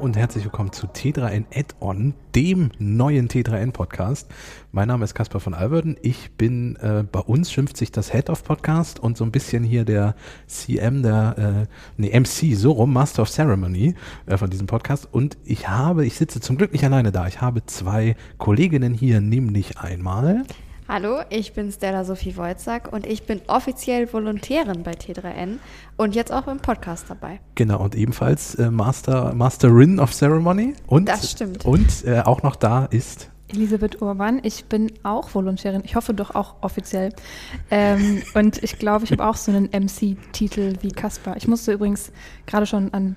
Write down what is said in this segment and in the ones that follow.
und herzlich willkommen zu T3N Add-on, dem neuen T3N Podcast. Mein Name ist Caspar von Alberden. Ich bin, äh, bei uns schimpft sich das Head of Podcast und so ein bisschen hier der CM, der, äh, nee, MC, so rum, Master of Ceremony äh, von diesem Podcast. Und ich habe, ich sitze zum Glück nicht alleine da. Ich habe zwei Kolleginnen hier, nämlich einmal Hallo, ich bin Stella Sophie Wojzak und ich bin offiziell Volontärin bei T3N und jetzt auch im Podcast dabei. Genau, und ebenfalls äh, Master, Masterin of Ceremony. Und, das stimmt. Und äh, auch noch da ist Elisabeth Urban. Ich bin auch Volontärin. Ich hoffe doch auch offiziell. Ähm, und ich glaube, ich habe auch so einen MC-Titel wie Kaspar. Ich musste übrigens gerade schon an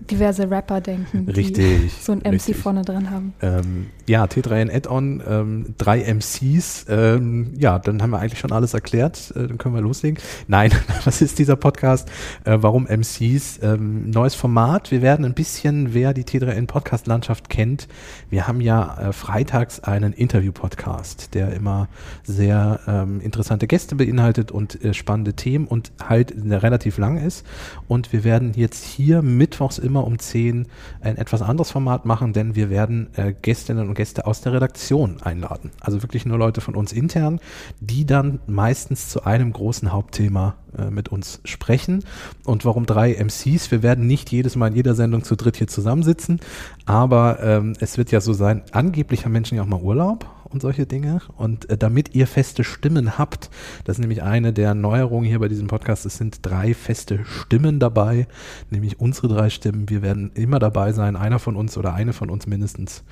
diverse Rapper denken, richtig, die so ein MC richtig. vorne drin haben. Ähm, ja, T3N Add-on, ähm, drei MCs. Ähm, ja, dann haben wir eigentlich schon alles erklärt. Äh, dann können wir loslegen. Nein, was ist dieser Podcast? Äh, warum MCs? Ähm, neues Format. Wir werden ein bisschen, wer die T3N Podcast-Landschaft kennt, wir haben ja äh, freitags einen Interview-Podcast, der immer sehr ähm, interessante Gäste beinhaltet und äh, spannende Themen und halt relativ lang ist. Und wir werden jetzt hier mittwochs immer um 10 ein etwas anderes Format machen, denn wir werden äh, Gästinnen und Gäste aus der Redaktion einladen. Also wirklich nur Leute von uns intern, die dann meistens zu einem großen Hauptthema äh, mit uns sprechen. Und warum drei MCs? Wir werden nicht jedes Mal in jeder Sendung zu dritt hier zusammensitzen, aber ähm, es wird ja so sein, angeblich haben Menschen ja auch mal Urlaub und solche Dinge. Und äh, damit ihr feste Stimmen habt, das ist nämlich eine der Neuerungen hier bei diesem Podcast, es sind drei feste Stimmen dabei, nämlich unsere drei Stimmen. Wir werden immer dabei sein, einer von uns oder eine von uns mindestens.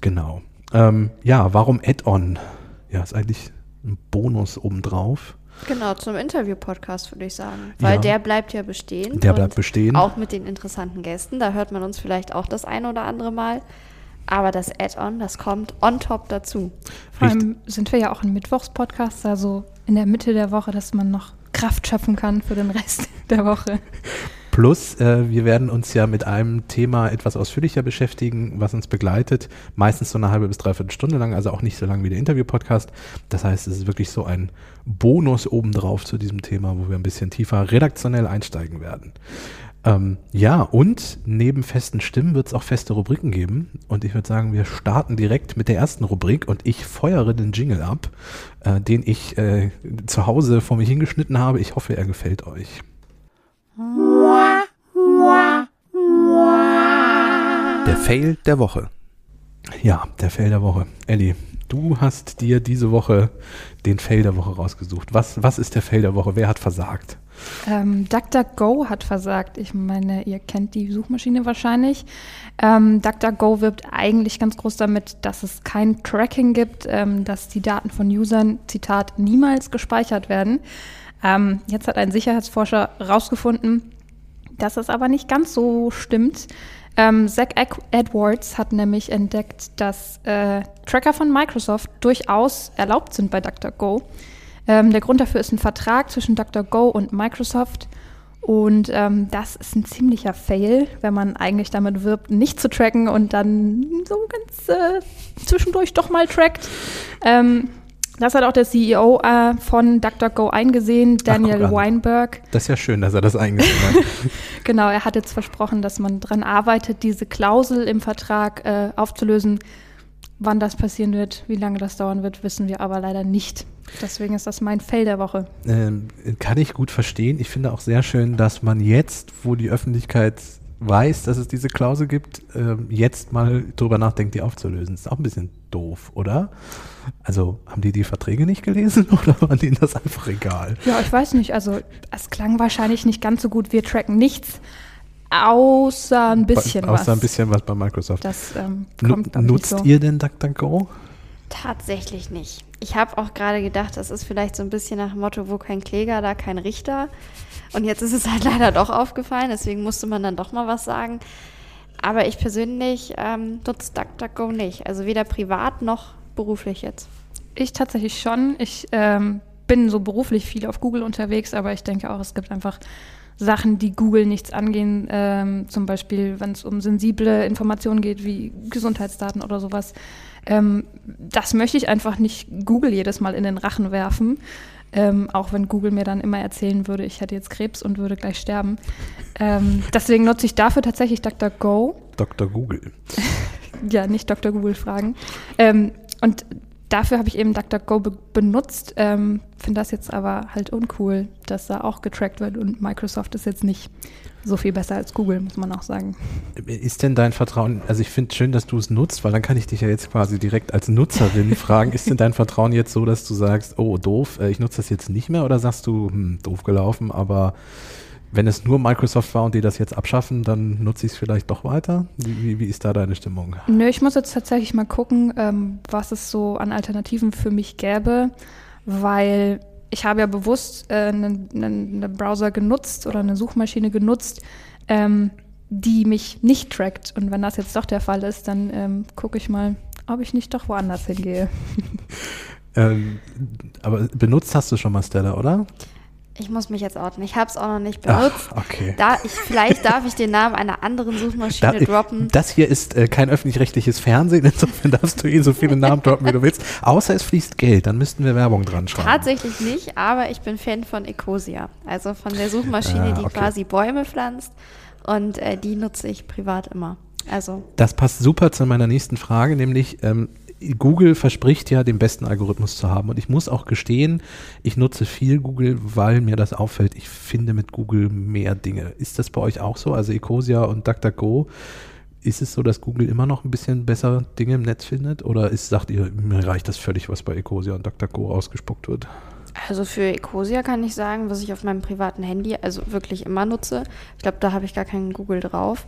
Genau. Ähm, ja, warum Add-on? Ja, ist eigentlich ein Bonus obendrauf. Genau, zum Interview-Podcast würde ich sagen. Weil Ja. der bleibt ja bestehen. Der bleibt bestehen. Auch mit den interessanten Gästen. Da hört man uns vielleicht auch das eine oder andere Mal. Aber das Add-on, das kommt on top dazu. Vor allem sind wir ja auch ein Mittwochspodcast, also in der Mitte der Woche, dass man noch Kraft schöpfen kann für den Rest der Woche. Plus, äh, wir werden uns ja mit einem Thema etwas ausführlicher beschäftigen, was uns begleitet. Meistens so eine halbe bis dreiviertel Stunde lang, also auch nicht so lang wie der Interview-Podcast. Das heißt, es ist wirklich so ein Bonus obendrauf zu diesem Thema, wo wir ein bisschen tiefer redaktionell einsteigen werden. Ähm, ja, und neben festen Stimmen wird es auch feste Rubriken geben. Und ich würde sagen, wir starten direkt mit der ersten Rubrik und ich feuere den Jingle ab, äh, den ich äh, zu Hause vor mich hingeschnitten habe. Ich hoffe, er gefällt euch. Der Fail der Woche. Ja, der Fail der Woche. Elli, du hast dir diese Woche den Fail der Woche rausgesucht. Was, was ist der Fail der Woche? Wer hat versagt? Ähm, DuckDuckGo hat versagt. Ich meine, ihr kennt die Suchmaschine wahrscheinlich. Ähm, DuckDuckGo wirbt eigentlich ganz groß damit, dass es kein Tracking gibt, ähm, dass die Daten von Usern, Zitat, niemals gespeichert werden. Ähm, jetzt hat ein Sicherheitsforscher herausgefunden, dass es aber nicht ganz so stimmt. Ähm, Zach Ed- Edwards hat nämlich entdeckt, dass äh, Tracker von Microsoft durchaus erlaubt sind bei DuckDuckGo. Ähm, der Grund dafür ist ein Vertrag zwischen DuckDuckGo und Microsoft. Und ähm, das ist ein ziemlicher Fail, wenn man eigentlich damit wirbt, nicht zu tracken und dann so ganz äh, zwischendurch doch mal trackt. Ähm, das hat auch der CEO äh, von DuckDuckGo eingesehen, Daniel an. Weinberg. Das ist ja schön, dass er das eingesehen hat. Genau, er hat jetzt versprochen, dass man daran arbeitet, diese Klausel im Vertrag äh, aufzulösen. Wann das passieren wird, wie lange das dauern wird, wissen wir aber leider nicht. Deswegen ist das mein Fail der Woche. ähm, kann ich gut verstehen. Ich finde auch sehr schön, dass man jetzt, wo die Öffentlichkeit weiß, dass es diese Klausel gibt, ähm, jetzt mal drüber nachdenkt, die aufzulösen. Ist auch ein bisschen doof, oder? Also haben die die Verträge nicht gelesen oder war denen das einfach egal? Ja, ich weiß nicht. Also, es klang wahrscheinlich nicht ganz so gut. Wir tracken nichts, außer ein bisschen Bei- was. Außer ein bisschen was bei Microsoft. Das ähm, kommt, ich, nutzt nicht so. ihr denn DuckDuckGo? Tatsächlich nicht. Ich habe auch gerade gedacht, das ist vielleicht so ein bisschen nach dem Motto, wo kein Kläger, da kein Richter. Und jetzt ist es halt leider doch aufgefallen, deswegen musste man dann doch mal was sagen. Aber ich persönlich ähm, nutze DuckDuckGo nicht. Also weder privat noch beruflich jetzt. Ich tatsächlich schon. Ich ähm, bin so beruflich viel auf Google unterwegs, aber ich denke auch, es gibt einfach Sachen, die Google nichts angehen. Ähm, zum Beispiel, wenn es um sensible Informationen geht, wie Gesundheitsdaten oder sowas. Ähm, das möchte ich einfach nicht Google jedes Mal in den Rachen werfen. Ähm, auch wenn Google mir dann immer erzählen würde, ich hätte jetzt Krebs und würde gleich sterben. Ähm, deswegen nutze ich dafür tatsächlich DuckDuckGo. Dr. Google. ja, nicht Dr. Google fragen. Ähm, und dafür habe ich eben DuckDuckGo be benutzt. Ähm, Finde das jetzt aber halt uncool, dass da auch getrackt wird und Microsoft ist jetzt nicht so viel besser als Google, muss man auch sagen. Ist denn dein Vertrauen, also ich finde schön, dass du es nutzt, weil dann kann ich dich ja jetzt quasi direkt als Nutzerin fragen, ist denn dein Vertrauen jetzt so, dass du sagst, oh doof, äh, ich nutze das jetzt nicht mehr oder sagst du, hm, doof gelaufen, aber wenn es nur Microsoft war und die das jetzt abschaffen, dann nutze ich es vielleicht doch weiter? Wie, wie, ist da deine Stimmung? Nö, ich muss jetzt tatsächlich mal gucken, ähm, was es so an Alternativen für mich gäbe, weil ich habe ja bewusst äh, einen, einen Browser genutzt oder eine Suchmaschine genutzt, ähm, die mich nicht trackt. Und wenn das jetzt doch der Fall ist, dann ähm, gucke ich mal, ob ich nicht doch woanders hingehe. ähm, aber benutzt hast du schon mal Stella, oder? Ich muss mich jetzt outen. Ich habe es auch noch nicht benutzt. Ach, okay. Da ich, vielleicht darf ich den Namen einer anderen Suchmaschine da, droppen. Das hier ist äh, kein öffentlich-rechtliches Fernsehen, insofern darfst du eh so viele Namen droppen, wie du willst. Außer es fließt Geld, dann müssten wir Werbung dran schreiben. Tatsächlich nicht, aber ich bin Fan von Ecosia. Also von der Suchmaschine, ah, okay. die quasi Bäume pflanzt. Und äh, die nutze ich privat immer. Also. Das passt super zu meiner nächsten Frage, nämlich ähm, Google verspricht ja, den besten Algorithmus zu haben. Und ich muss auch gestehen, ich nutze viel Google, weil mir das auffällt. Ich finde mit Google mehr Dinge. Ist das bei euch auch so? Also Ecosia und DuckDuckGo, ist es so, dass Google immer noch ein bisschen besser Dinge im Netz findet? Oder ist, sagt ihr, mir reicht das völlig, was bei Ecosia und DuckDuckGo ausgespuckt wird? Also für Ecosia kann ich sagen, was ich auf meinem privaten Handy also wirklich immer nutze. Ich glaube, da habe ich gar keinen Google drauf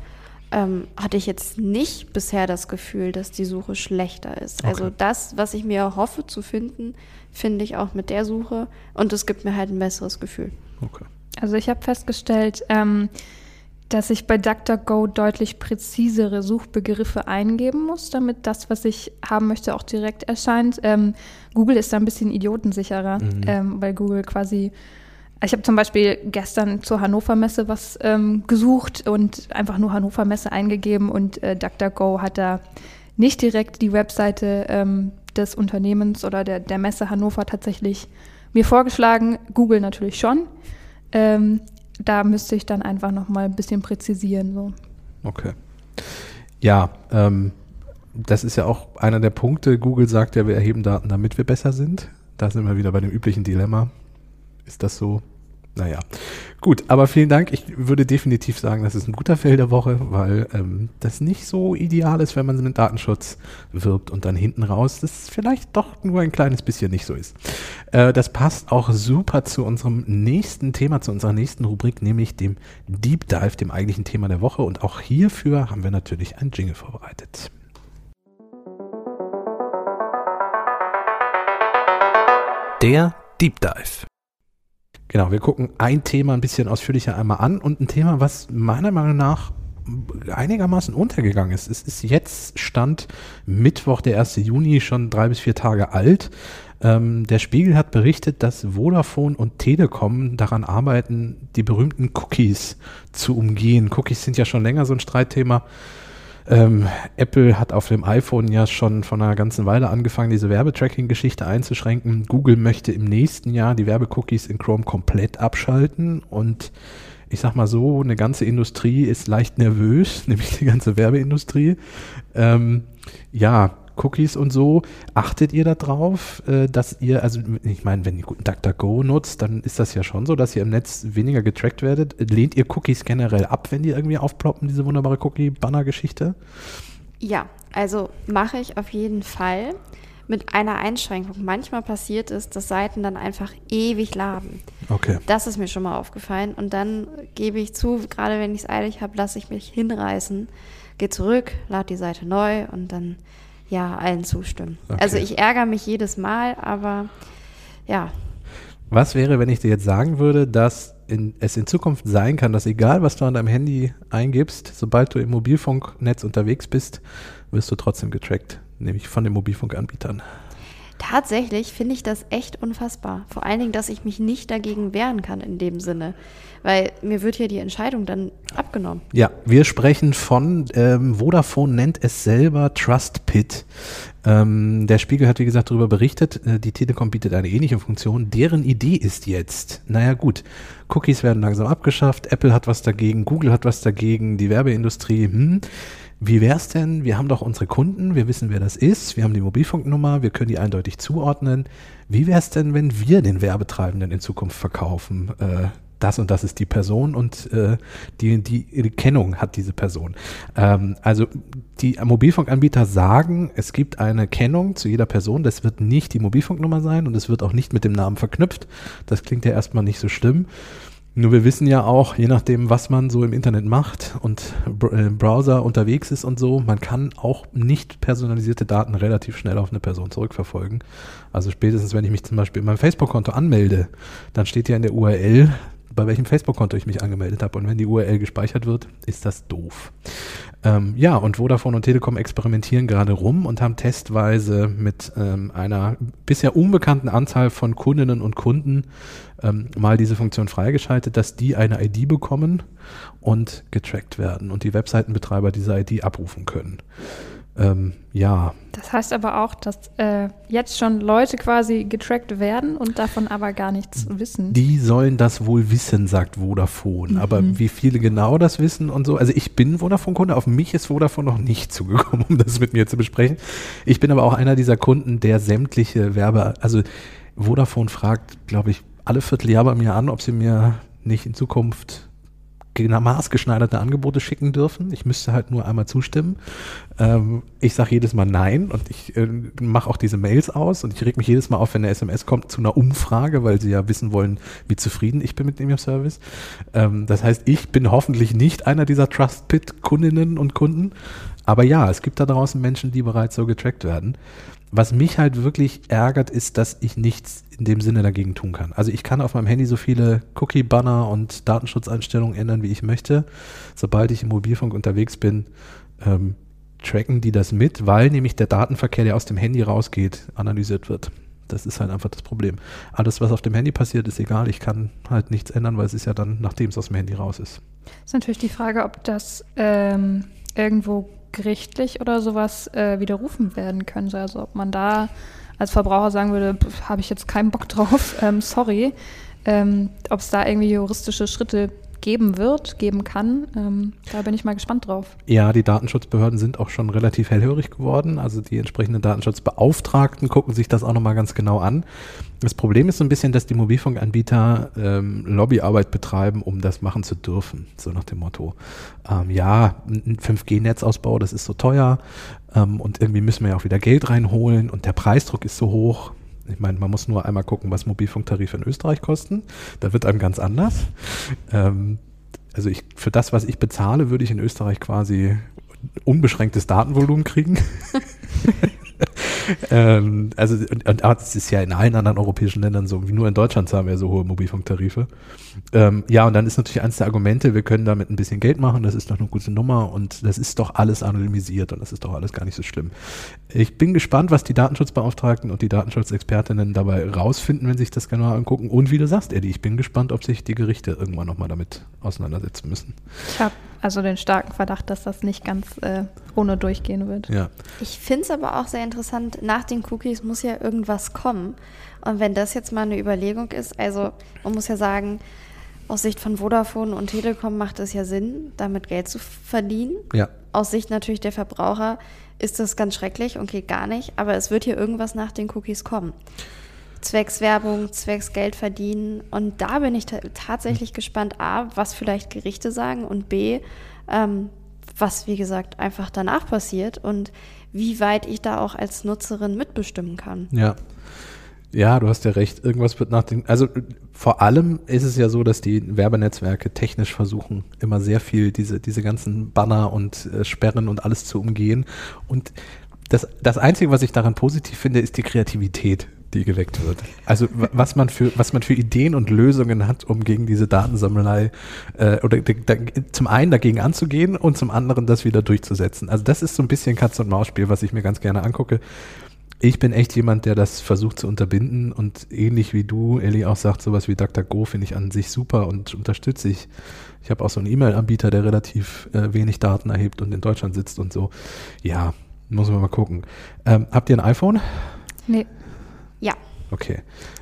ähm, hatte ich jetzt nicht bisher das Gefühl, dass die Suche schlechter ist. Also okay. Also das, was ich mir hoffe zu finden, finde ich auch mit der Suche und es gibt mir halt ein besseres Gefühl. Okay. Also ich habe festgestellt, ähm, dass ich bei DuckDuckGo deutlich präzisere Suchbegriffe eingeben muss, damit das, was ich haben möchte, auch direkt erscheint. Ähm, Google ist da ein bisschen idiotensicherer, mhm. ähm, weil Google quasi ich habe zum Beispiel gestern zur Hannover Messe was ähm, gesucht und einfach nur Hannover Messe eingegeben und äh, DuckDuckGo hat da nicht direkt die Webseite ähm, des Unternehmens oder der, der Messe Hannover tatsächlich mir vorgeschlagen. Google natürlich schon. Ähm, da müsste ich dann einfach noch mal ein bisschen präzisieren. So. Okay. Ja, ähm, das ist ja auch einer der Punkte. Google sagt ja, wir erheben Daten, damit wir besser sind. Da sind wir wieder bei dem üblichen Dilemma. Ist das so? Naja, gut, aber vielen Dank. Ich würde definitiv sagen, das ist ein guter Fail der Woche, weil ähm, das nicht so ideal ist, wenn man mit Datenschutz wirbt und dann hinten raus das vielleicht doch nur ein kleines bisschen nicht so ist. Äh, das passt auch super zu unserem nächsten Thema, zu unserer nächsten Rubrik, nämlich dem Deep Dive, dem eigentlichen Thema der Woche. Und auch hierfür haben wir natürlich ein Jingle vorbereitet. Der Deep Dive. Genau, wir gucken ein Thema ein bisschen ausführlicher einmal an und ein Thema, was meiner Meinung nach einigermaßen untergegangen ist. Es ist jetzt Stand Mittwoch, der 1. Juni, schon drei bis vier Tage alt. Ähm, der Spiegel hat berichtet, dass Vodafone und Telekom daran arbeiten, die berühmten Cookies zu umgehen. Cookies sind ja schon länger so ein Streitthema. Ähm, Apple hat auf dem iPhone ja schon von einer ganzen Weile angefangen, diese Werbetracking-Geschichte einzuschränken. Google möchte im nächsten Jahr die Werbecookies in Chrome komplett abschalten und ich sag mal so, eine ganze Industrie ist leicht nervös, nämlich die ganze Werbeindustrie. Ähm, ja, Cookies und so. Achtet ihr darauf, äh, dass ihr, also ich meine, wenn ihr DuckDuckGo nutzt, dann ist das ja schon so, dass ihr im Netz weniger getrackt werdet. Lehnt ihr Cookies generell ab, wenn die irgendwie aufploppen, diese wunderbare Cookie-Banner-Geschichte? Ja, also mache ich auf jeden Fall mit einer Einschränkung. Manchmal passiert es, dass Seiten dann einfach ewig laden. Okay. Das ist mir schon mal aufgefallen. Und dann gebe ich zu, gerade wenn ich es eilig habe, lasse ich mich hinreißen, gehe zurück, lade die Seite neu und dann ja, allen zustimmen. Okay. Also ich ärgere mich jedes Mal, aber ja. Was wäre, wenn ich dir jetzt sagen würde, dass in, es in Zukunft sein kann, dass egal, was du an deinem Handy eingibst, sobald du im Mobilfunknetz unterwegs bist, wirst du trotzdem getrackt, nämlich von den Mobilfunkanbietern. Tatsächlich finde ich das echt unfassbar. Vor allen Dingen, dass ich mich nicht dagegen wehren kann in dem Sinne. Weil mir wird hier die Entscheidung dann abgenommen. Ja, wir sprechen von, ähm, Vodafone nennt es selber Trust Pit. Ähm, der Spiegel hat, wie gesagt, darüber berichtet, äh, die Telekom bietet eine ähnliche Funktion. Deren Idee ist jetzt, naja gut, Cookies werden langsam abgeschafft, Apple hat was dagegen, Google hat was dagegen, die Werbeindustrie, hm, wie wäre es denn, wir haben doch unsere Kunden, wir wissen, wer das ist, wir haben die Mobilfunknummer, wir können die eindeutig zuordnen. Wie wäre es denn, wenn wir den Werbetreibenden in Zukunft verkaufen? Äh, das und das ist die Person und äh, die, die, Kennung hat diese Person. Ähm, also die Mobilfunkanbieter sagen, es gibt eine Kennung zu jeder Person, das wird nicht die Mobilfunknummer sein und es wird auch nicht mit dem Namen verknüpft. Das klingt ja erstmal nicht so schlimm. Nur wir wissen ja auch, je nachdem, was man so im Internet macht und im äh, Browser unterwegs ist und so, man kann auch nicht personalisierte Daten relativ schnell auf eine Person zurückverfolgen. Also spätestens, wenn ich mich zum Beispiel in meinem Facebook-Konto anmelde, dann steht ja in der URL, bei welchem Facebook-Konto ich mich angemeldet habe. Und wenn die URL gespeichert wird, ist das doof. Ähm, ja, und Vodafone und Telekom experimentieren gerade rum und haben testweise mit ähm, einer bisher unbekannten Anzahl von Kundinnen und Kunden ähm, mal diese Funktion freigeschaltet, dass die eine ID bekommen und getrackt werden und die Webseitenbetreiber diese ID abrufen können. Ähm, ja. Das heißt aber auch, dass äh, jetzt schon Leute quasi getrackt werden und davon aber gar nichts wissen. Die sollen das wohl wissen, sagt Vodafone. Mhm. Aber wie viele genau das wissen und so. Also ich bin Vodafone-Kunde, auf mich ist Vodafone noch nicht zugekommen, um das mit mir zu besprechen. Ich bin aber auch einer dieser Kunden, der sämtliche Werbe, also Vodafone fragt, glaube ich, alle Vierteljahr bei mir an, ob sie mir nicht in Zukunft maßgeschneiderte Angebote schicken dürfen. Ich müsste halt nur einmal zustimmen. Ähm, ich sage jedes Mal nein und ich äh, mache auch diese Mails aus und ich reg mich jedes Mal auf, wenn eine SMS kommt zu einer Umfrage, weil sie ja wissen wollen, wie zufrieden ich bin mit dem Service. Ähm, das heißt, ich bin hoffentlich nicht einer dieser Trust-Pit-Kundinnen und Kunden. Aber ja, es gibt da draußen Menschen, die bereits so getrackt werden. Was mich halt wirklich ärgert, ist, dass ich nichts in dem Sinne dagegen tun kann. Also ich kann auf meinem Handy so viele Cookie-Banner und Datenschutzeinstellungen ändern, wie ich möchte. Sobald ich im Mobilfunk unterwegs bin, ähm, tracken die das mit, weil nämlich der Datenverkehr, der aus dem Handy rausgeht, analysiert wird. Das ist halt einfach das Problem. Alles, was auf dem Handy passiert, ist egal. Ich kann halt nichts ändern, weil es ist ja dann, nachdem es aus dem Handy raus ist. Das ist natürlich die Frage, ob das ähm, irgendwo gerichtlich oder sowas äh, widerrufen werden könnte. Also ob man da als Verbraucher sagen würde, habe ich jetzt keinen Bock drauf, ähm, sorry. Ähm, ob es da irgendwie juristische Schritte geben wird, geben kann. Ähm, da bin ich mal gespannt drauf. Ja, die Datenschutzbehörden sind auch schon relativ hellhörig geworden. Also die entsprechenden Datenschutzbeauftragten gucken sich das auch nochmal ganz genau an. Das Problem ist so ein bisschen, dass die Mobilfunkanbieter ähm, Lobbyarbeit betreiben, um das machen zu dürfen. So nach dem Motto, ähm, ja, ein 5G-Netzausbau, das ist so teuer ähm, und irgendwie müssen wir ja auch wieder Geld reinholen und der Preisdruck ist so hoch. Ich meine, man muss nur einmal gucken, was Mobilfunktarife in Österreich kosten. Da wird einem ganz anders. Ähm, also ich, für das, was ich bezahle, würde ich in Österreich quasi unbeschränktes Datenvolumen kriegen. ähm, also, und, und das ist ja in allen anderen europäischen Ländern so, wie nur in Deutschland haben wir so hohe Mobilfunktarife. Ähm, ja, und dann ist natürlich eines der Argumente, wir können damit ein bisschen Geld machen, das ist doch eine gute Nummer und das ist doch alles anonymisiert und das ist doch alles gar nicht so schlimm. Ich bin gespannt, was die Datenschutzbeauftragten und die Datenschutzexpertinnen dabei rausfinden, wenn sie sich das genau angucken. Und wie du sagst, Eddie, ich bin gespannt, ob sich die Gerichte irgendwann nochmal damit auseinandersetzen müssen. Ich habe also den starken Verdacht, dass das nicht ganz äh, ohne durchgehen wird. Ja. Ich finde es aber auch sehr interessant, nach den Cookies muss ja irgendwas kommen. Und wenn das jetzt mal eine Überlegung ist, also man muss ja sagen, aus Sicht von Vodafone und Telekom macht es ja Sinn, damit Geld zu verdienen. Ja. Aus Sicht natürlich der Verbraucher ist das ganz schrecklich und geht gar nicht, aber es wird hier irgendwas nach den Cookies kommen. Zwecks Werbung, zwecks Geld verdienen. Und da bin ich tatsächlich gespannt, A, was vielleicht Gerichte sagen und B, ähm, was, wie gesagt, einfach danach passiert und wie weit ich da auch als Nutzerin mitbestimmen kann. Ja. Ja, du hast ja recht. Irgendwas wird nach den. Also vor allem ist es ja so, dass die Werbenetzwerke technisch versuchen, immer sehr viel diese, diese ganzen Banner und äh, Sperren und alles zu umgehen. Und das, das Einzige, was ich daran positiv finde, ist die Kreativität, die geweckt wird. Also was man für, was man für Ideen und Lösungen hat, um gegen diese Datensammelei äh, oder da, zum einen dagegen anzugehen und zum anderen das wieder durchzusetzen. Also das ist so ein bisschen Katz- und Maus-Spiel, was ich mir ganz gerne angucke ich bin echt jemand, der das versucht zu unterbinden und ähnlich wie du, Ellie, auch sagt, sowas wie DuckDuckGo finde ich an sich super und unterstütze ich. Ich habe auch so einen E-Mail-Anbieter, der relativ äh, wenig Daten erhebt und in Deutschland sitzt und so. Ja, muss man mal gucken. Ähm, habt ihr ein iPhone? Nee. Ja. Okay.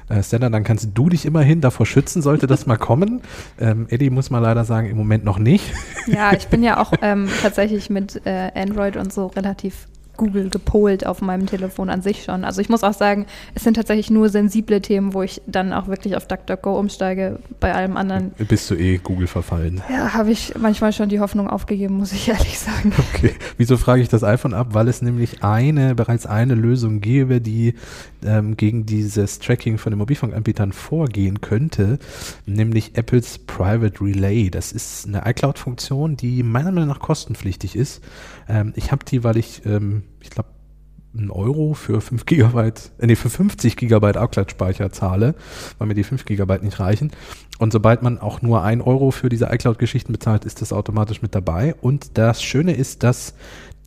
Äh, Stella, dann kannst du dich immerhin davor schützen, sollte das mal kommen. Ähm, Eddie muss man leider sagen, im Moment noch nicht. Ja, ich bin ja auch ähm, tatsächlich mit äh, Android und so relativ Google gepolt auf meinem Telefon an sich schon. Also ich muss auch sagen, es sind tatsächlich nur sensible Themen, wo ich dann auch wirklich auf DuckDuckGo umsteige. Bei allem anderen. Bist du eh Google verfallen? Ja, habe ich manchmal schon die Hoffnung aufgegeben, muss ich ehrlich sagen. Okay. Wieso frage ich das iPhone ab? Weil es nämlich eine, bereits eine Lösung gäbe, die ähm, gegen dieses Tracking von den Mobilfunkanbietern vorgehen könnte, nämlich Apples Private Relay. Das ist eine iCloud-Funktion, die meiner Meinung nach kostenpflichtig ist. Ähm, ich habe die, weil ich, ähm, ich glaube, einen Euro für 5 Gigabyte, äh, nee, für 50 Gigabyte iCloud-Speicher zahle, weil mir die 5 Gigabyte nicht reichen. Und sobald man auch nur ein Euro für diese iCloud-Geschichten bezahlt, ist das automatisch mit dabei. Und das Schöne ist, dass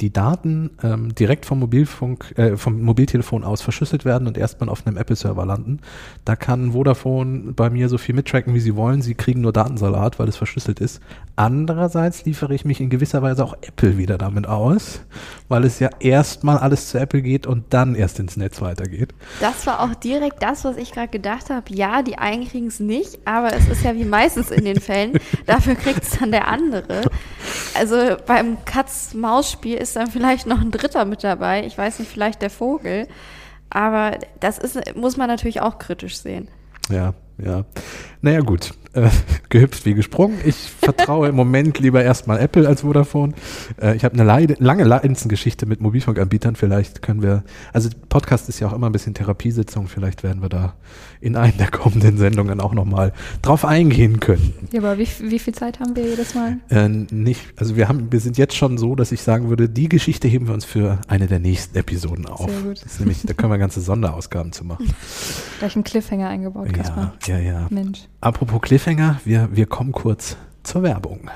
die Daten ähm, direkt vom Mobilfunk, äh, vom Mobiltelefon aus verschlüsselt werden und erstmal auf einem Apple-Server landen. Da kann Vodafone bei mir so viel mittracken, wie sie wollen. Sie kriegen nur Datensalat, weil es verschlüsselt ist. Andererseits liefere ich mich in gewisser Weise auch Apple wieder damit aus, weil es ja erstmal alles zu Apple geht und dann erst ins Netz weitergeht. Das war auch direkt das, was ich gerade gedacht habe. Ja, die einen kriegen es nicht, aber es ist ja wie meistens in den Fällen. Dafür kriegt es dann der andere. Also beim Katz-Maus-Spiel ist dann vielleicht noch ein Dritter mit dabei. Ich weiß nicht, vielleicht der Vogel. Aber das ist, muss man natürlich auch kritisch sehen. Ja, ja. Naja, gut. Äh, gehüpft wie gesprungen. Ich vertraue im Moment lieber erstmal Apple als Vodafone. Äh, ich habe eine Leide, lange Leidensgeschichte mit Mobilfunkanbietern. Vielleicht können wir, also Podcast ist ja auch immer ein bisschen Therapiesitzung. Vielleicht werden wir da in einer der kommenden Sendungen auch nochmal drauf eingehen können. Ja, aber wie, wie viel Zeit haben wir jedes Mal? Äh, nicht, also wir haben, wir sind jetzt schon so, dass ich sagen würde, die Geschichte heben wir uns für eine der nächsten Episoden auf. Sehr gut. Das ist nämlich, da können wir ganze Sonderausgaben zu machen. Gleich einen Cliffhanger eingebaut. Ja, ja, ja. Mensch. Apropos Cliffhanger, wir, wir kommen kurz zur Werbung.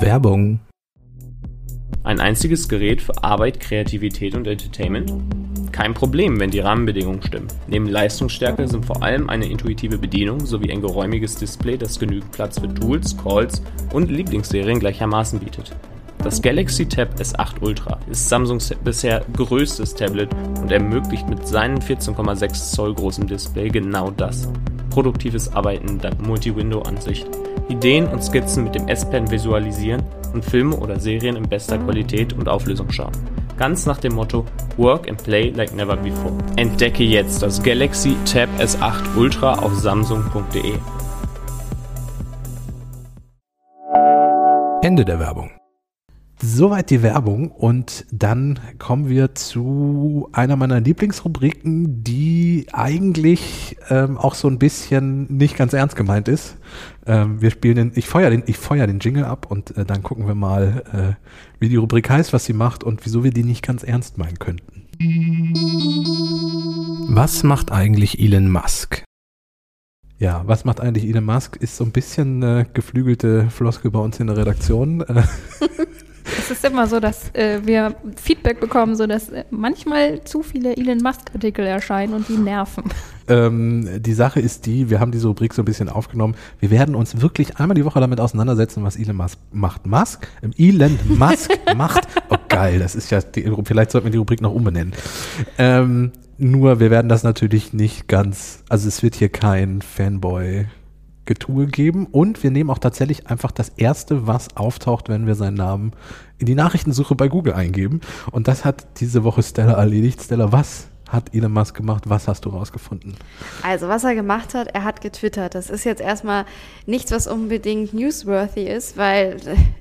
Werbung. Ein einziges Gerät für Arbeit, Kreativität und Entertainment? Kein Problem, wenn die Rahmenbedingungen stimmen. Neben Leistungsstärke sind vor allem eine intuitive Bedienung sowie ein geräumiges Display, das genügend Platz für Tools, Calls und Lieblingsserien gleichermaßen bietet. Das Galaxy Tab S8 Ultra ist Samsungs bisher größtes Tablet und ermöglicht mit seinem 14,6 Zoll großen Display genau das. Produktives Arbeiten dank Multi-Window-Ansicht, Ideen und Skizzen mit dem S-Pen visualisieren und Filme oder Serien in bester Qualität und Auflösung schauen. Ganz nach dem Motto Work and Play like never before. Entdecke jetzt das Galaxy Tab S8 Ultra auf samsung.de. Ende der Werbung. Soweit die Werbung und dann kommen wir zu einer meiner Lieblingsrubriken, die eigentlich ähm, auch so ein bisschen nicht ganz ernst gemeint ist. Ähm, wir spielen den, ich feuer den, ich feuer den Jingle ab und äh, dann gucken wir mal, äh, wie die Rubrik heißt, was sie macht und wieso wir die nicht ganz ernst meinen könnten. Was macht eigentlich Elon Musk? Ja, was macht eigentlich Elon Musk? Ist so ein bisschen äh, geflügelte Floskel bei uns in der Redaktion. Es ist immer so, dass äh, wir Feedback bekommen, so dass äh, manchmal zu viele Elon Musk-Artikel erscheinen und die nerven. Ähm, die Sache ist die, wir haben diese Rubrik so ein bisschen aufgenommen. Wir werden uns wirklich einmal die Woche damit auseinandersetzen, was Elon Musk macht. Musk? Ähm, Elon Musk macht. Oh geil, das ist ja, die, vielleicht sollten wir die Rubrik noch umbenennen. Ähm, nur, wir werden das natürlich nicht ganz, also es wird hier kein Fanboy Getue geben und wir nehmen auch tatsächlich einfach das erste, was auftaucht, wenn wir seinen Namen in die Nachrichtensuche bei Google eingeben. Und das hat diese Woche Stella erledigt. Stella, was hat Elon Musk gemacht? Was hast du rausgefunden? Also, was er gemacht hat, er hat getwittert. Das ist jetzt erstmal nichts, was unbedingt newsworthy ist, weil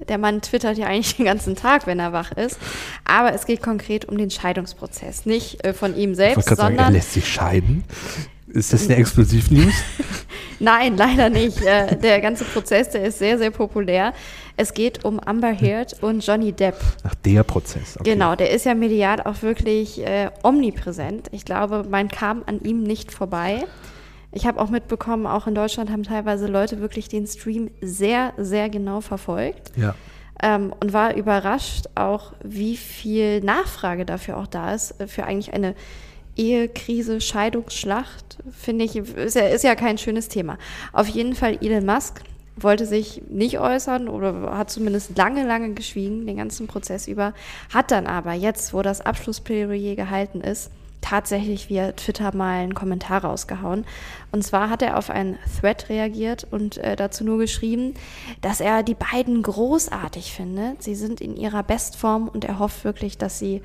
der Mann twittert ja eigentlich den ganzen Tag, wenn er wach ist. Aber es geht konkret um den Scheidungsprozess. Nicht äh, von ihm selbst, sondern. Sagen, er lässt sich scheiden. Ist das eine Explosiv-News? Nein, leider nicht. Äh, der ganze Prozess, der ist sehr, sehr populär. Es geht um Amber Heard und Johnny Depp. Ach, der Prozess. Okay. Genau, der ist ja medial auch wirklich äh, omnipräsent. Ich glaube, man kam an ihm nicht vorbei. Ich habe auch mitbekommen, auch in Deutschland haben teilweise Leute wirklich den Stream sehr, sehr genau verfolgt. Ja. Ähm, und war überrascht auch, wie viel Nachfrage dafür auch da ist, äh, für eigentlich eine Ehekrise, Scheidungsschlacht, finde ich, ist ja, ist ja kein schönes Thema. Auf jeden Fall Elon Musk wollte sich nicht äußern oder hat zumindest lange, lange geschwiegen, den ganzen Prozess über, hat dann aber jetzt, wo das Abschlussplädoyer gehalten ist, tatsächlich via Twitter mal einen Kommentar rausgehauen. Und zwar hat er auf einen Thread reagiert und äh, dazu nur geschrieben, dass er die beiden großartig findet. Sie sind in ihrer Bestform und er hofft wirklich, dass sie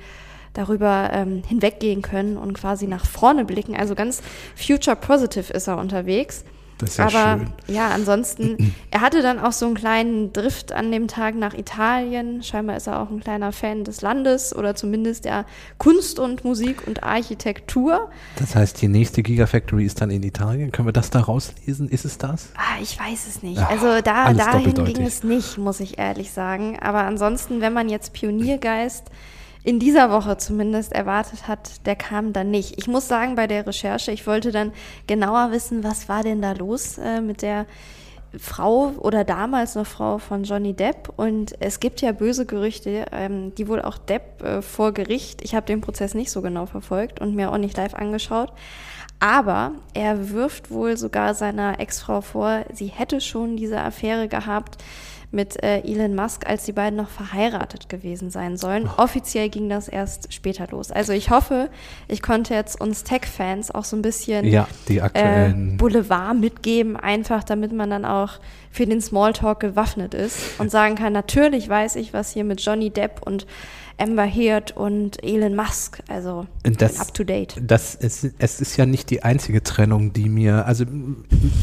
darüber ähm, hinweggehen können und quasi nach vorne blicken. Also ganz future positive ist er unterwegs. Das ist ja Aber schön. ja, ansonsten, er hatte dann auch so einen kleinen Drift an dem Tag nach Italien. Scheinbar ist er auch ein kleiner Fan des Landes oder zumindest der Kunst und Musik und Architektur. Das heißt, die nächste Gigafactory ist dann in Italien. Können wir das da rauslesen? Ist es das? Ah, ich weiß es nicht. Also da, dahin ging es nicht, muss ich ehrlich sagen. Aber ansonsten, wenn man jetzt Pioniergeist in dieser Woche zumindest erwartet hat, der kam dann nicht. Ich muss sagen, bei der Recherche, ich wollte dann genauer wissen, was war denn da los äh, mit der Frau oder damals noch Frau von Johnny Depp. Und es gibt ja böse Gerüchte, ähm, die wohl auch Depp äh, vor Gericht, ich habe den Prozess nicht so genau verfolgt und mir auch nicht live angeschaut, aber er wirft wohl sogar seiner Ex-Frau vor, sie hätte schon diese Affäre gehabt mit äh, Elon Musk, als die beiden noch verheiratet gewesen sein sollen. Offiziell ging das erst später los. Also ich hoffe, ich konnte jetzt uns Tech-Fans auch so ein bisschen Ja, die äh, aktuellen. Boulevard mitgeben, einfach damit man dann auch für den Smalltalk gewaffnet ist und sagen kann, natürlich weiß ich, was hier mit Johnny Depp und Amber Heard und Elon Musk, also Das- up to date. Das ist, es ist ja nicht die einzige Trennung, die mir, also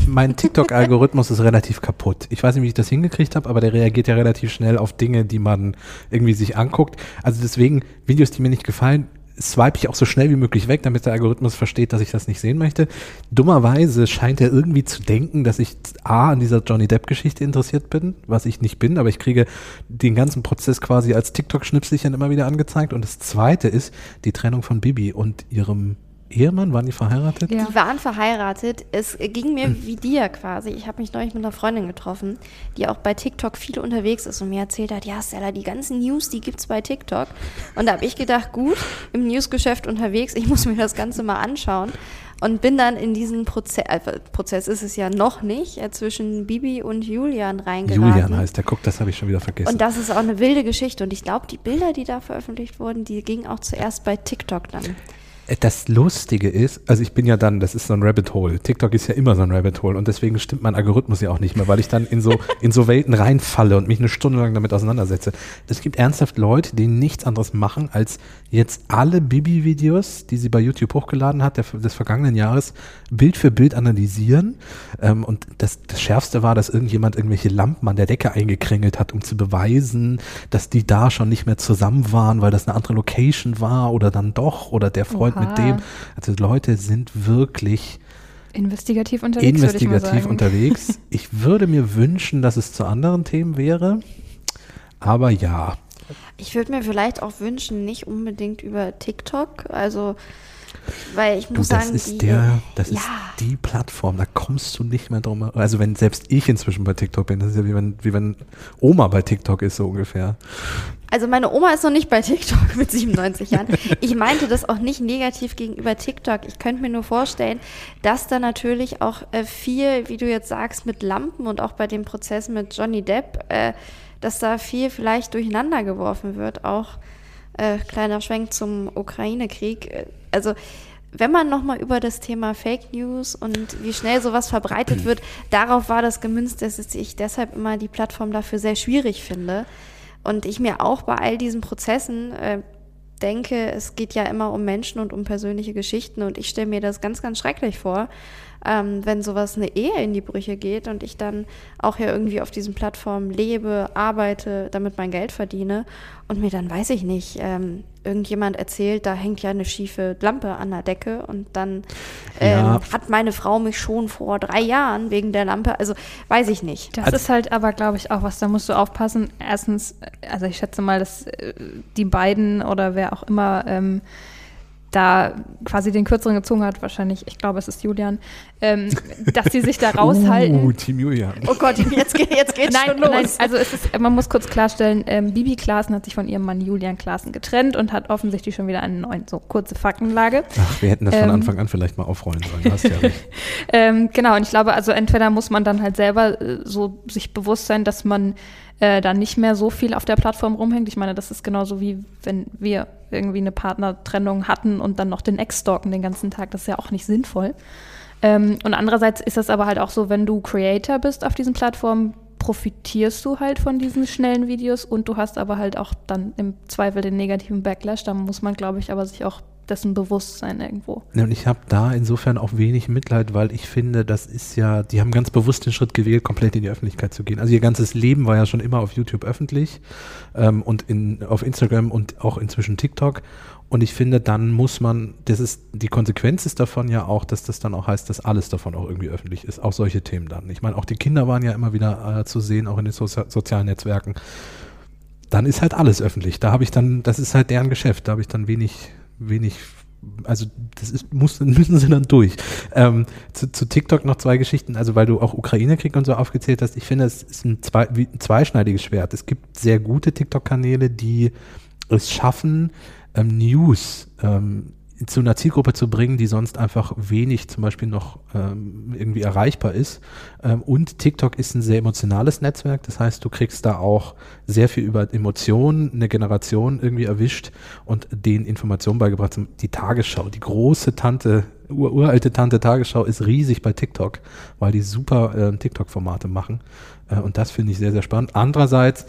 mein TikTok-Algorithmus ist relativ kaputt. Ich weiß nicht, wie ich das hingekriegt habe, aber der reagiert ja relativ schnell auf Dinge, die man irgendwie sich anguckt. Also deswegen, Videos, die mir nicht gefallen, swipe ich auch so schnell wie möglich weg, damit der Algorithmus versteht, dass ich das nicht sehen möchte. Dummerweise scheint er irgendwie zu denken, dass ich A, an dieser Johnny Depp-Geschichte interessiert bin, was ich nicht bin, aber ich kriege den ganzen Prozess quasi als TikTok-Schnipselchen immer wieder angezeigt. Und das zweite ist die Trennung von Bibi und ihrem Ehemann. Waren die verheiratet? Ja. Die waren verheiratet. Es ging mir wie dir quasi. Ich habe mich neulich mit einer Freundin getroffen, die auch bei TikTok viel unterwegs ist und mir erzählt hat, ja, Stella, die ganzen News, die gibt's bei TikTok. Und da habe ich gedacht, gut, im Newsgeschäft unterwegs, ich muss mir das Ganze mal anschauen. Und bin dann in diesen Prozess, äh, Prozess ist es ja noch nicht, äh, zwischen Bibi und Julian reingeraten. Julian heißt der. Guck, das habe ich schon wieder vergessen. Und das ist auch eine wilde Geschichte. Und ich glaube, die Bilder, die da veröffentlicht wurden, die gingen auch zuerst bei TikTok dann. Äh, Das Lustige ist, also ich bin ja dann, das ist so ein Rabbit Hole. TikTok ist ja immer so ein Rabbit Hole und deswegen stimmt mein Algorithmus ja auch nicht mehr, weil ich dann in so, in so Welten reinfalle und mich eine Stunde lang damit auseinandersetze. Es gibt ernsthaft Leute, die nichts anderes machen, als jetzt alle Bibi-Videos, die sie bei YouTube hochgeladen hat, der, des vergangenen Jahres, Bild für Bild analysieren. Ähm, und das, das Schärfste war, dass irgendjemand irgendwelche Lampen an der Decke eingekringelt hat, um zu beweisen, dass die da schon nicht mehr zusammen waren, weil das eine andere Location war oder dann doch oder der Freund mit Oha. dem. Also Leute sind wirklich Investigativ unterwegs, würde ich mal investigativ sagen. unterwegs. Ich würde mir wünschen, dass es zu anderen Themen wäre. Aber ja, Ich würde mir vielleicht auch wünschen, nicht unbedingt über TikTok, also weil ich du, muss das sagen, ist die, der, das ja, ist die Plattform, da kommst du nicht mehr drum. herum. Also wenn selbst ich inzwischen bei TikTok bin, das ist ja wie wenn, wie wenn Oma bei TikTok ist, so ungefähr. Also meine Oma ist noch nicht bei TikTok mit 97 Jahren. Ich meinte das auch nicht negativ gegenüber TikTok. Ich könnte mir nur vorstellen, dass da natürlich auch äh, viel, wie du jetzt sagst, mit Lampen und auch bei dem Prozess mit Johnny Depp, äh, dass da viel vielleicht durcheinander geworfen wird. Auch äh, kleiner Schwenk zum Ukraine-Krieg. Äh, Also wenn man nochmal über das Thema Fake News und wie schnell sowas verbreitet wird, darauf war das gemünzt, dass ich deshalb immer die Plattform dafür sehr schwierig finde. Und ich mir auch bei all diesen Prozessen äh, denke, es geht ja immer um Menschen und um persönliche Geschichten. Und ich stelle mir das ganz, ganz schrecklich vor, ähm, wenn sowas eine Ehe in die Brüche geht und ich dann auch ja irgendwie auf diesen Plattformen lebe, arbeite, damit mein Geld verdiene und mir dann, weiß ich nicht, ähm, irgendjemand erzählt, da hängt ja eine schiefe Lampe an der Decke und dann ähm, Ja. hat meine Frau mich schon vor drei Jahren wegen der Lampe, also weiß ich nicht. Das Also- ist halt aber, glaube ich, auch was, da musst du aufpassen. Erstens, äh, also ich schätze mal, dass äh, die beiden oder wer auch immer ähm, da quasi den Kürzeren gezogen hat, wahrscheinlich, ich glaube, es ist Julian, ähm, dass die sich da raushalten. Uh, Team Julian. Oh Gott, jetzt, geht, jetzt geht's Nein, schon los. nein, also es ist, man muss kurz klarstellen, ähm, Bibi Klaassen hat sich von ihrem Mann Julian Klaassen getrennt und hat offensichtlich schon wieder einen neuen, so kurze Faktenlage. Ach, wir hätten das von Ähm. Anfang an vielleicht mal aufrollen sollen. Hast ja recht. Ähm, genau, und ich glaube, also entweder muss man dann halt selber äh, so sich bewusst sein, dass man äh, da nicht mehr so viel auf der Plattform rumhängt. Ich meine, das ist genauso wie wenn wir irgendwie eine Partnertrennung hatten und dann noch den Ex stalken den ganzen Tag. Das ist ja auch nicht sinnvoll. Ähm, und andererseits ist das aber halt auch so, wenn du Creator bist auf diesen Plattformen, profitierst du halt von diesen schnellen Videos und du hast aber halt auch dann im Zweifel den negativen Backlash. Da muss man, glaube ich, aber sich auch dessen bewusst sein irgendwo. Ja, und ich habe da insofern auch wenig Mitleid, weil ich finde, das ist ja, die haben ganz bewusst den Schritt gewählt, komplett in die Öffentlichkeit zu gehen. Also ihr ganzes Leben war ja schon immer auf YouTube öffentlich ähm, und in, auf Instagram und auch inzwischen TikTok. Und ich finde, dann muss man, das ist, die Konsequenz ist davon ja auch, dass das dann auch heißt, dass alles davon auch irgendwie öffentlich ist, auch solche Themen dann. Ich meine, auch die Kinder waren ja immer wieder äh, zu sehen, auch in den so sozialen Netzwerken. Dann ist halt alles öffentlich. Da habe ich dann, das ist halt deren Geschäft, da habe ich dann wenig, wenig also das ist, muss, müssen sie dann durch. Ähm, zu, zu, TikTok noch zwei Geschichten, also weil du auch Ukraine-Krieg und so aufgezählt hast, ich finde, es ist ein, zwei, ein zweischneidiges Schwert. Es gibt sehr gute TikTok-Kanäle, die es schaffen, ähm, News ähm, zu einer Zielgruppe zu bringen, die sonst einfach wenig zum Beispiel noch ähm, irgendwie erreichbar ist. Ähm, und TikTok ist ein sehr emotionales Netzwerk. Das heißt, du kriegst da auch sehr viel über Emotionen, eine Generation irgendwie erwischt und den Informationen beigebracht. Die Tagesschau, die große Tante, ur uralte Tante Tagesschau ist riesig bei TikTok, weil die super äh, TikTok-Formate machen. Äh, und das finde ich sehr, sehr spannend. Andererseits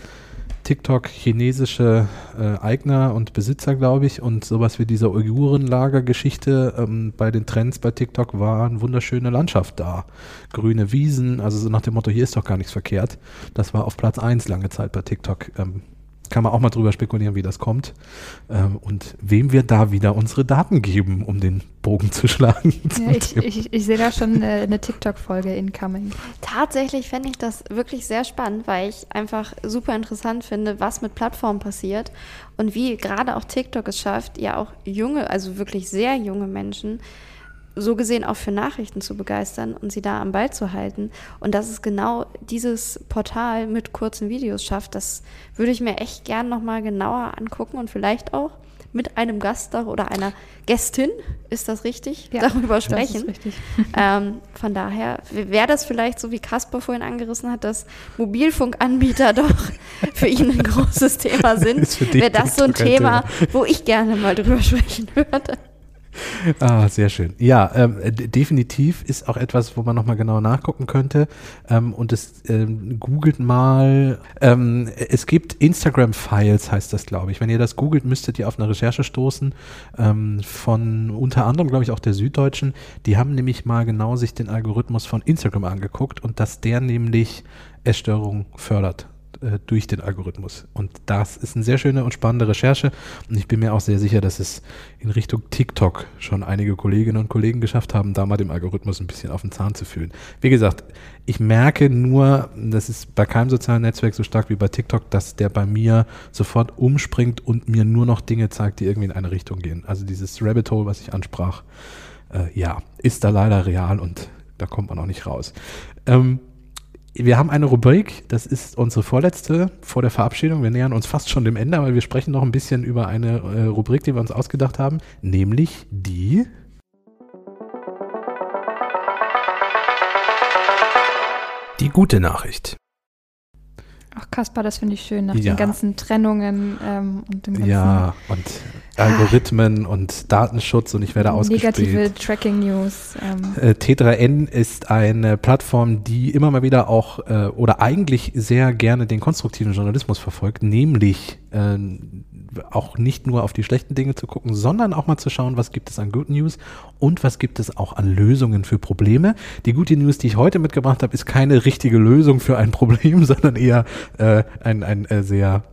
TikTok chinesische äh, Eigner und Besitzer, glaube ich, und sowas wie diese Uigurenlager-Geschichte ähm, bei den Trends bei TikTok war eine wunderschöne Landschaft da. Grüne Wiesen, also so nach dem Motto, hier ist doch gar nichts verkehrt. Das war auf Platz 1 lange Zeit bei TikTok. Ähm, kann man auch mal drüber spekulieren, wie das kommt ähm, und wem wir da wieder unsere Daten geben, um den Bogen zu schlagen. Ja, ich, ich, ich, sehe da schon eine, eine TikTok-Folge incoming. Tatsächlich fände ich das wirklich sehr spannend, weil ich einfach super interessant finde, was mit Plattformen passiert und wie gerade auch TikTok es schafft, ja auch junge, also wirklich sehr junge Menschen so gesehen auch für Nachrichten zu begeistern und sie da am Ball zu halten. Und dass es genau dieses Portal mit kurzen Videos schafft, das würde ich mir echt gern nochmal genauer angucken und vielleicht auch mit einem Gast oder einer Gästin, ist das richtig, ja, darüber sprechen. Das ist richtig. Ähm, von daher wäre das vielleicht so, wie Kasper vorhin angerissen hat, dass Mobilfunkanbieter doch für ihn ein großes Thema sind. Wäre das so ein Thema, Thema, wo ich gerne mal drüber sprechen würde. Ah, sehr schön. Ja, ähm, definitiv ist auch etwas, wo man nochmal genau nachgucken könnte. Ähm, und es ähm, googelt mal. Ähm, es gibt Instagram-Files, heißt das, glaube ich. Wenn ihr das googelt, müsstet ihr auf eine Recherche stoßen ähm, von unter anderem, glaube ich, auch der Süddeutschen. Die haben nämlich mal genau sich den Algorithmus von Instagram angeguckt und dass der nämlich Essstörungen fördert äh, durch den Algorithmus. Und das ist eine sehr schöne und spannende Recherche. Und ich bin mir auch sehr sicher, dass es in Richtung TikTok schon einige Kolleginnen und Kollegen geschafft haben, da mal dem Algorithmus ein bisschen auf den Zahn zu fühlen. Wie gesagt, ich merke nur, das ist bei keinem sozialen Netzwerk so stark wie bei TikTok, dass der bei mir sofort umspringt und mir nur noch Dinge zeigt, die irgendwie in eine Richtung gehen. Also dieses Rabbit Hole, was ich ansprach, äh, ja, ist da leider real und da kommt man auch nicht raus. Ähm, wir haben eine Rubrik, das ist unsere vorletzte vor der Verabschiedung. Wir nähern uns fast schon dem Ende, aber wir sprechen noch ein bisschen über eine äh, Rubrik, die wir uns ausgedacht haben, nämlich die Die gute Nachricht. Ach, Kaspar, das finde ich schön, nach ja. den ganzen Trennungen ähm, und dem ganzen Ja, und Algorithmen ah. und Datenschutz und ich werde ausgespielt. Negative Tracking News. Ähm. Äh, T3N ist eine Plattform, die immer mal wieder auch äh, oder eigentlich sehr gerne den konstruktiven Journalismus verfolgt, nämlich äh, auch nicht nur auf die schlechten Dinge zu gucken, sondern auch mal zu schauen, was gibt es an Good News und was gibt es auch an Lösungen für Probleme. Die gute News, die ich heute mitgebracht habe, ist keine richtige Lösung für ein Problem, sondern eher äh, ein, ein äh, sehr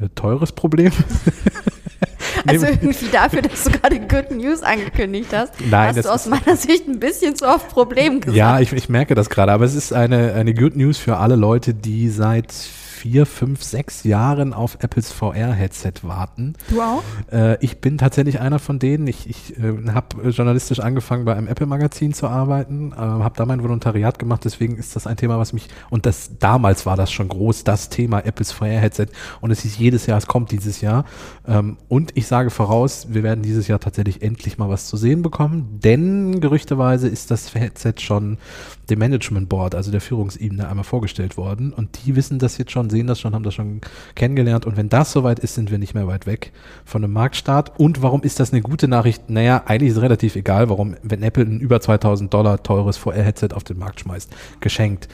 äh, teures Problem. Also irgendwie dafür, dass du gerade Good News angekündigt hast, Nein, hast du aus meiner Sicht ein bisschen zu oft Problem gesagt. Ja, ich, ich merke das gerade, aber es ist eine, eine Good News für alle Leute, die seit vier, fünf, sechs Jahren auf Apples VR-Headset warten. Du auch? Äh, ich bin tatsächlich einer von denen. Ich, ich äh, habe journalistisch angefangen, bei einem Apple-Magazin zu arbeiten, äh, habe da mein Volontariat gemacht. Deswegen ist das ein Thema, was mich, und das damals war das schon groß, das Thema Apples VR-Headset. Und es hieß jedes Jahr, es kommt dieses Jahr. Ähm, und ich sage voraus, wir werden dieses Jahr tatsächlich endlich mal was zu sehen bekommen, denn gerüchteweise ist das Headset schon dem Management Board, also der Führungsebene, einmal vorgestellt worden. Und die wissen das jetzt schon sehen das schon, haben das schon kennengelernt. Und wenn das soweit ist, sind wir nicht mehr weit weg von einem Marktstart. Und warum ist das eine gute Nachricht? Naja, eigentlich ist es relativ egal, warum, wenn Apple ein über 2000 Dollar teures VR-Headset auf den Markt schmeißt, geschenkt.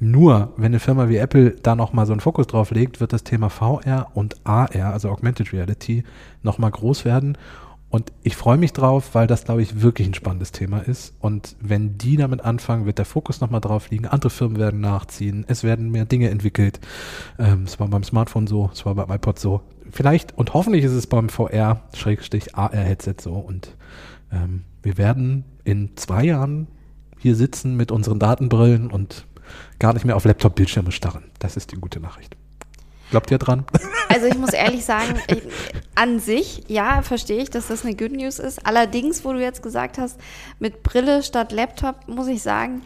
Nur, wenn eine Firma wie Apple da nochmal so einen Fokus drauf legt, wird das Thema VR und AR, also Augmented Reality, nochmal groß werden. Und ich freue mich drauf, weil das, glaube ich, wirklich ein spannendes Thema ist. Und wenn die damit anfangen, wird der Fokus nochmal drauf liegen. Andere Firmen werden nachziehen. Es werden mehr Dinge entwickelt. Ähm, es war beim Smartphone so, es war beim iPod so. Vielleicht und hoffentlich ist es beim VR-AR-Headset so. Und ähm, wir werden in zwei Jahren hier sitzen mit unseren Datenbrillen und gar nicht mehr auf Laptop-Bildschirme starren. Das ist die gute Nachricht. Glaubt ihr dran? Also ich muss ehrlich sagen, ich, an sich, ja, verstehe ich, dass das eine Good News ist. Allerdings, wo du jetzt gesagt hast, mit Brille statt Laptop, muss ich sagen,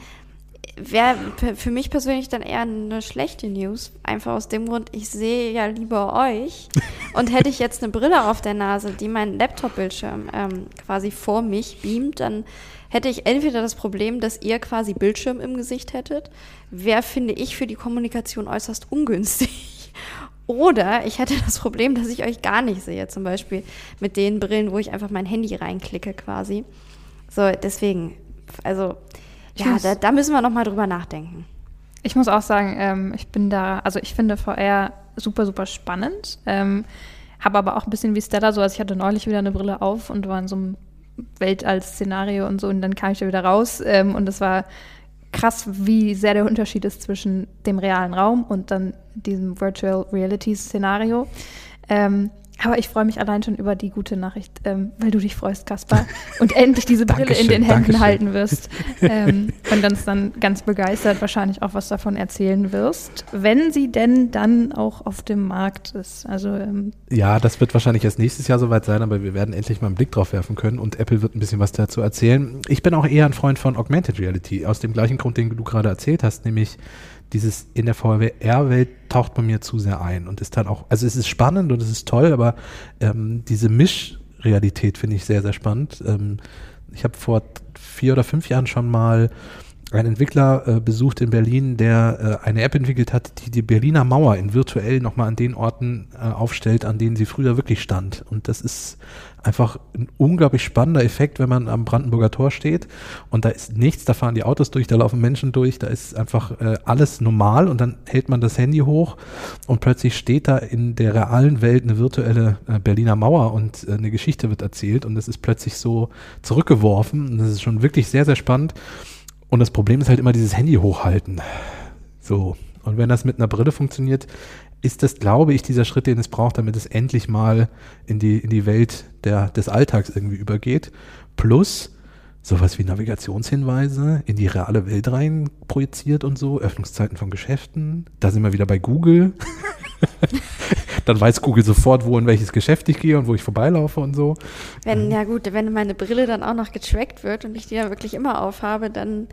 wäre für mich persönlich dann eher eine schlechte News. Einfach aus dem Grund, ich sehe ja lieber euch. Und hätte ich jetzt eine Brille auf der Nase, die meinen Laptop-Bildschirm ähm, quasi vor mich beamt, dann hätte ich entweder das Problem, dass ihr quasi Bildschirm im Gesicht hättet. Wäre, finde ich, für die Kommunikation äußerst ungünstig. Oder ich hätte das Problem, dass ich euch gar nicht sehe, zum Beispiel mit den Brillen, wo ich einfach mein Handy reinklicke quasi. So, deswegen, also ja, da, da, müssen wir nochmal drüber nachdenken. Ich muss auch sagen, ähm, ich bin da, also ich finde VR super, super spannend. Ähm, habe aber auch ein bisschen wie Stella so, also ich hatte neulich wieder eine Brille auf und war in so einem Weltall-Szenario und so und dann kam ich da wieder raus ähm, und das war krass, wie sehr der Unterschied ist zwischen dem realen Raum und dann diesem Virtual Reality Szenario. Ähm, aber ich freue mich allein schon über die gute Nachricht, ähm, weil du dich freust, Kaspar, und endlich diese Brille in den Händen Dankeschön. halten wirst ähm, und ganz dann ganz begeistert wahrscheinlich auch was davon erzählen wirst, wenn sie denn dann auch auf dem Markt ist. Also ähm, ja, das wird wahrscheinlich erst nächstes Jahr soweit sein, aber wir werden endlich mal einen Blick drauf werfen können und Apple wird ein bisschen was dazu erzählen. Ich bin auch eher ein Freund von Augmented Reality aus dem gleichen Grund, den du gerade erzählt hast, nämlich dieses in der VR-Welt taucht bei mir zu sehr ein und ist dann auch, also es ist spannend und es ist toll, aber ähm, diese Mischrealität finde ich sehr, sehr spannend. Ähm, ich habe vor vier oder fünf Jahren schon mal einen Entwickler äh, besucht in Berlin, der äh, eine App entwickelt hat, die die Berliner Mauer in virtuell nochmal an den Orten äh, aufstellt, an denen sie früher wirklich stand. Und das ist einfach ein unglaublich spannender Effekt, wenn man am Brandenburger Tor steht und da ist nichts, da fahren die Autos durch, da laufen Menschen durch, da ist einfach äh, alles normal und dann hält man das Handy hoch und plötzlich steht da in der realen Welt eine virtuelle äh, Berliner Mauer und äh, eine Geschichte wird erzählt und es ist plötzlich so zurückgeworfen und das ist schon wirklich sehr, sehr spannend. Und das Problem ist halt immer dieses Handy hochhalten. So. Und wenn das mit einer Brille funktioniert, ist das, glaube ich, dieser Schritt, den es braucht, damit es endlich mal in die, in die Welt der, des Alltags irgendwie übergeht. Plus sowas wie Navigationshinweise in die reale Welt rein projiziert und so, Öffnungszeiten von Geschäften. Da sind wir wieder bei Google. dann weiß Google sofort, wo in welches Geschäft ich gehe und wo ich vorbeilaufe und so. Wenn, ja gut, wenn meine Brille dann auch noch getrackt wird und ich die dann wirklich immer aufhabe, dann,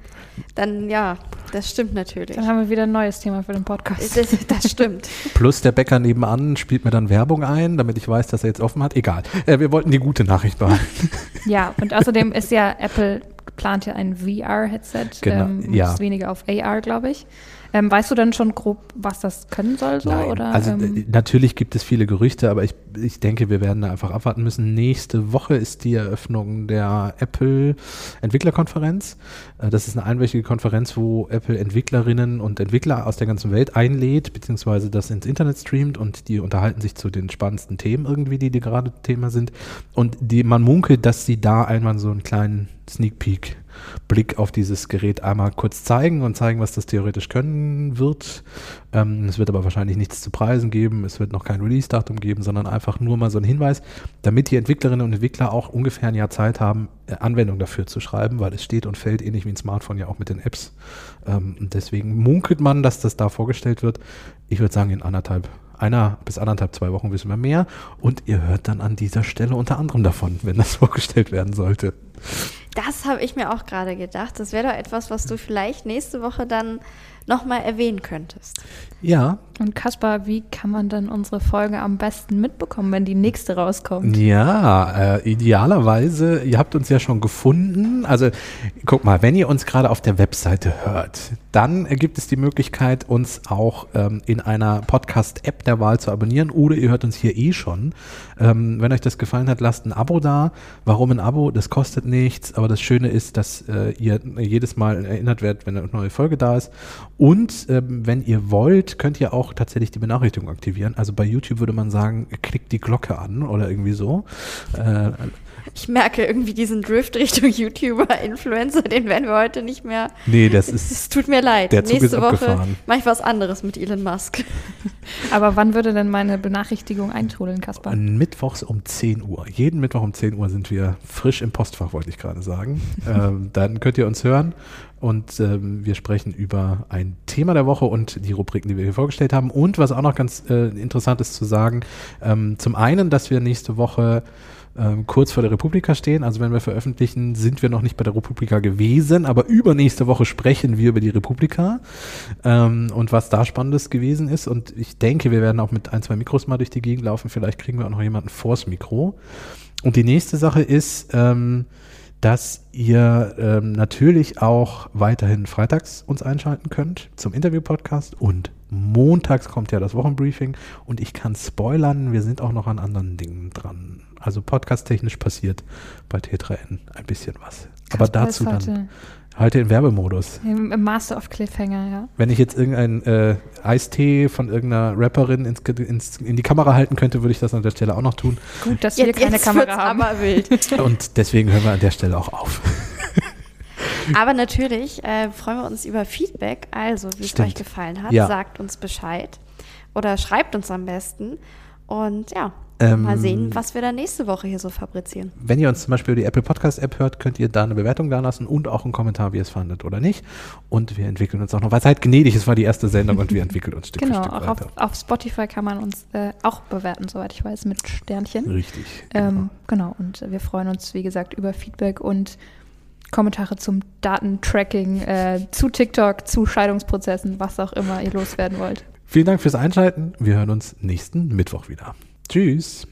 dann ja, das stimmt natürlich. Dann haben wir wieder ein neues Thema für den Podcast. Das, das stimmt. Plus der Bäcker nebenan spielt mir dann Werbung ein, damit ich weiß, dass er jetzt offen hat. Egal. Äh, wir wollten die gute Nachricht behalten. Ja, und außerdem ist ja Apple plant ja ein VR-Headset, genau, ähm, ja. weniger auf AR, glaube ich. Ähm, weißt du dann schon grob, was das können soll? So, Nein, oder, also ähm? Äh, natürlich gibt es viele Gerüchte, aber ich, ich denke, wir werden da einfach abwarten müssen. Nächste Woche ist die Eröffnung der Apple Entwicklerkonferenz. Äh, das ist eine einwöchige Konferenz, wo Apple Entwicklerinnen und Entwickler aus der ganzen Welt einlädt, beziehungsweise das ins Internet streamt und die unterhalten sich zu den spannendsten Themen irgendwie, die, die gerade Thema sind. Und die, man munkelt, dass sie da einmal so einen kleinen Sneak Peek Blick auf dieses Gerät einmal kurz zeigen und zeigen, was das theoretisch können wird. Ähm, es wird aber wahrscheinlich nichts zu preisen geben, es wird noch kein Release-Datum geben, sondern einfach nur mal so ein Hinweis, damit die Entwicklerinnen und Entwickler auch ungefähr ein Jahr Zeit haben, äh, Anwendung dafür zu schreiben, weil es steht und fällt ähnlich wie ein Smartphone ja auch mit den Apps. Ähm, deswegen munkelt man, dass das da vorgestellt wird. Ich würde sagen, in anderthalb einer bis anderthalb, zwei Wochen wissen wir mehr. Und ihr hört dann an dieser Stelle unter anderem davon, wenn das vorgestellt werden sollte. Das habe ich mir auch gerade gedacht. Das wäre doch etwas, was du vielleicht nächste Woche dann nochmal erwähnen könntest. Ja. Und Kaspar, wie kann man dann unsere Folge am besten mitbekommen, wenn die nächste rauskommt? Ja, äh, idealerweise, ihr habt uns ja schon gefunden. Also guck mal, wenn ihr uns gerade auf der Webseite hört, dann gibt es die Möglichkeit, uns auch ähm, in einer Podcast-App der Wahl zu abonnieren oder ihr hört uns hier eh schon. Ähm, wenn euch das gefallen hat, lasst ein Abo da. Warum ein Abo? Das kostet nichts, aber das Schöne ist, dass äh, ihr jedes Mal erinnert werdet, wenn eine neue Folge da ist. Und ähm, wenn ihr wollt, könnt ihr auch tatsächlich die Benachrichtigung aktivieren. Also bei YouTube würde man sagen, klickt die Glocke an oder irgendwie so. Äh, ich merke irgendwie diesen Drift Richtung YouTuber, Influencer, den werden wir heute nicht mehr. Nee, das ist. Es tut mir leid. Der Zug Nächste ist Woche mache ich was anderes mit Elon Musk. Aber wann würde denn meine Benachrichtigung eintrudeln, Kaspar? Mittwochs um 10 Uhr. Jeden Mittwoch um 10 Uhr sind wir frisch im Postfach, wollte ich gerade sagen. ähm, dann könnt ihr uns hören und ähm, wir sprechen über ein Thema der Woche und die Rubriken, die wir hier vorgestellt haben. Und was auch noch ganz äh, interessant ist zu sagen, ähm, zum einen, dass wir nächste Woche ähm, kurz vor der Republika stehen. Also wenn wir veröffentlichen, sind wir noch nicht bei der Republika gewesen, aber übernächste Woche sprechen wir über die Republika ähm, und was da Spannendes gewesen ist. Und ich denke, wir werden auch mit ein, zwei Mikros mal durch die Gegend laufen. Vielleicht kriegen wir auch noch jemanden vors Mikro. Und die nächste Sache ist, ähm, dass ihr ähm, natürlich auch weiterhin freitags uns einschalten könnt zum Interview-Podcast und montags kommt ja das Wochenbriefing und ich kann spoilern, wir sind auch noch an anderen Dingen dran. Also podcast-technisch passiert bei T3N ein bisschen was. Aber Kaspar dazu dann heute heute im Werbemodus. Im, im Master of Cliffhanger, ja. Wenn ich jetzt irgendein äh, Eistee von irgendeiner Rapperin ins, ins, in die Kamera halten könnte, würde ich das an der Stelle auch noch tun. Gut, dass wir Jetzt, keine jetzt Kamera haben. aber wild. Und deswegen hören wir an der Stelle auch auf. Aber natürlich äh, freuen wir uns über Feedback. Also, wie es euch gefallen hat, Ja. sagt uns Bescheid. Oder schreibt uns am besten. Und ja, Ähm, mal sehen, was wir dann nächste Woche hier so fabrizieren. Wenn ihr uns zum Beispiel über die Apple Podcast App hört, könnt ihr da eine Bewertung da lassen und auch einen Kommentar, wie ihr es fandet oder nicht. Und wir entwickeln uns auch noch, weil seid gnädig, es war die erste Sendung und wir entwickeln uns Stück Genau, für Stück auch weiter. auf, auf Spotify kann man uns äh, auch bewerten, soweit ich weiß, mit Sternchen. Richtig. Ähm, genau, und wir freuen uns, wie gesagt, über Feedback und Kommentare zum Datentracking, äh, zu TikTok, zu Scheidungsprozessen, was auch immer ihr loswerden wollt. Vielen Dank fürs Einschalten. Wir hören uns nächsten Mittwoch wieder. Tschüss.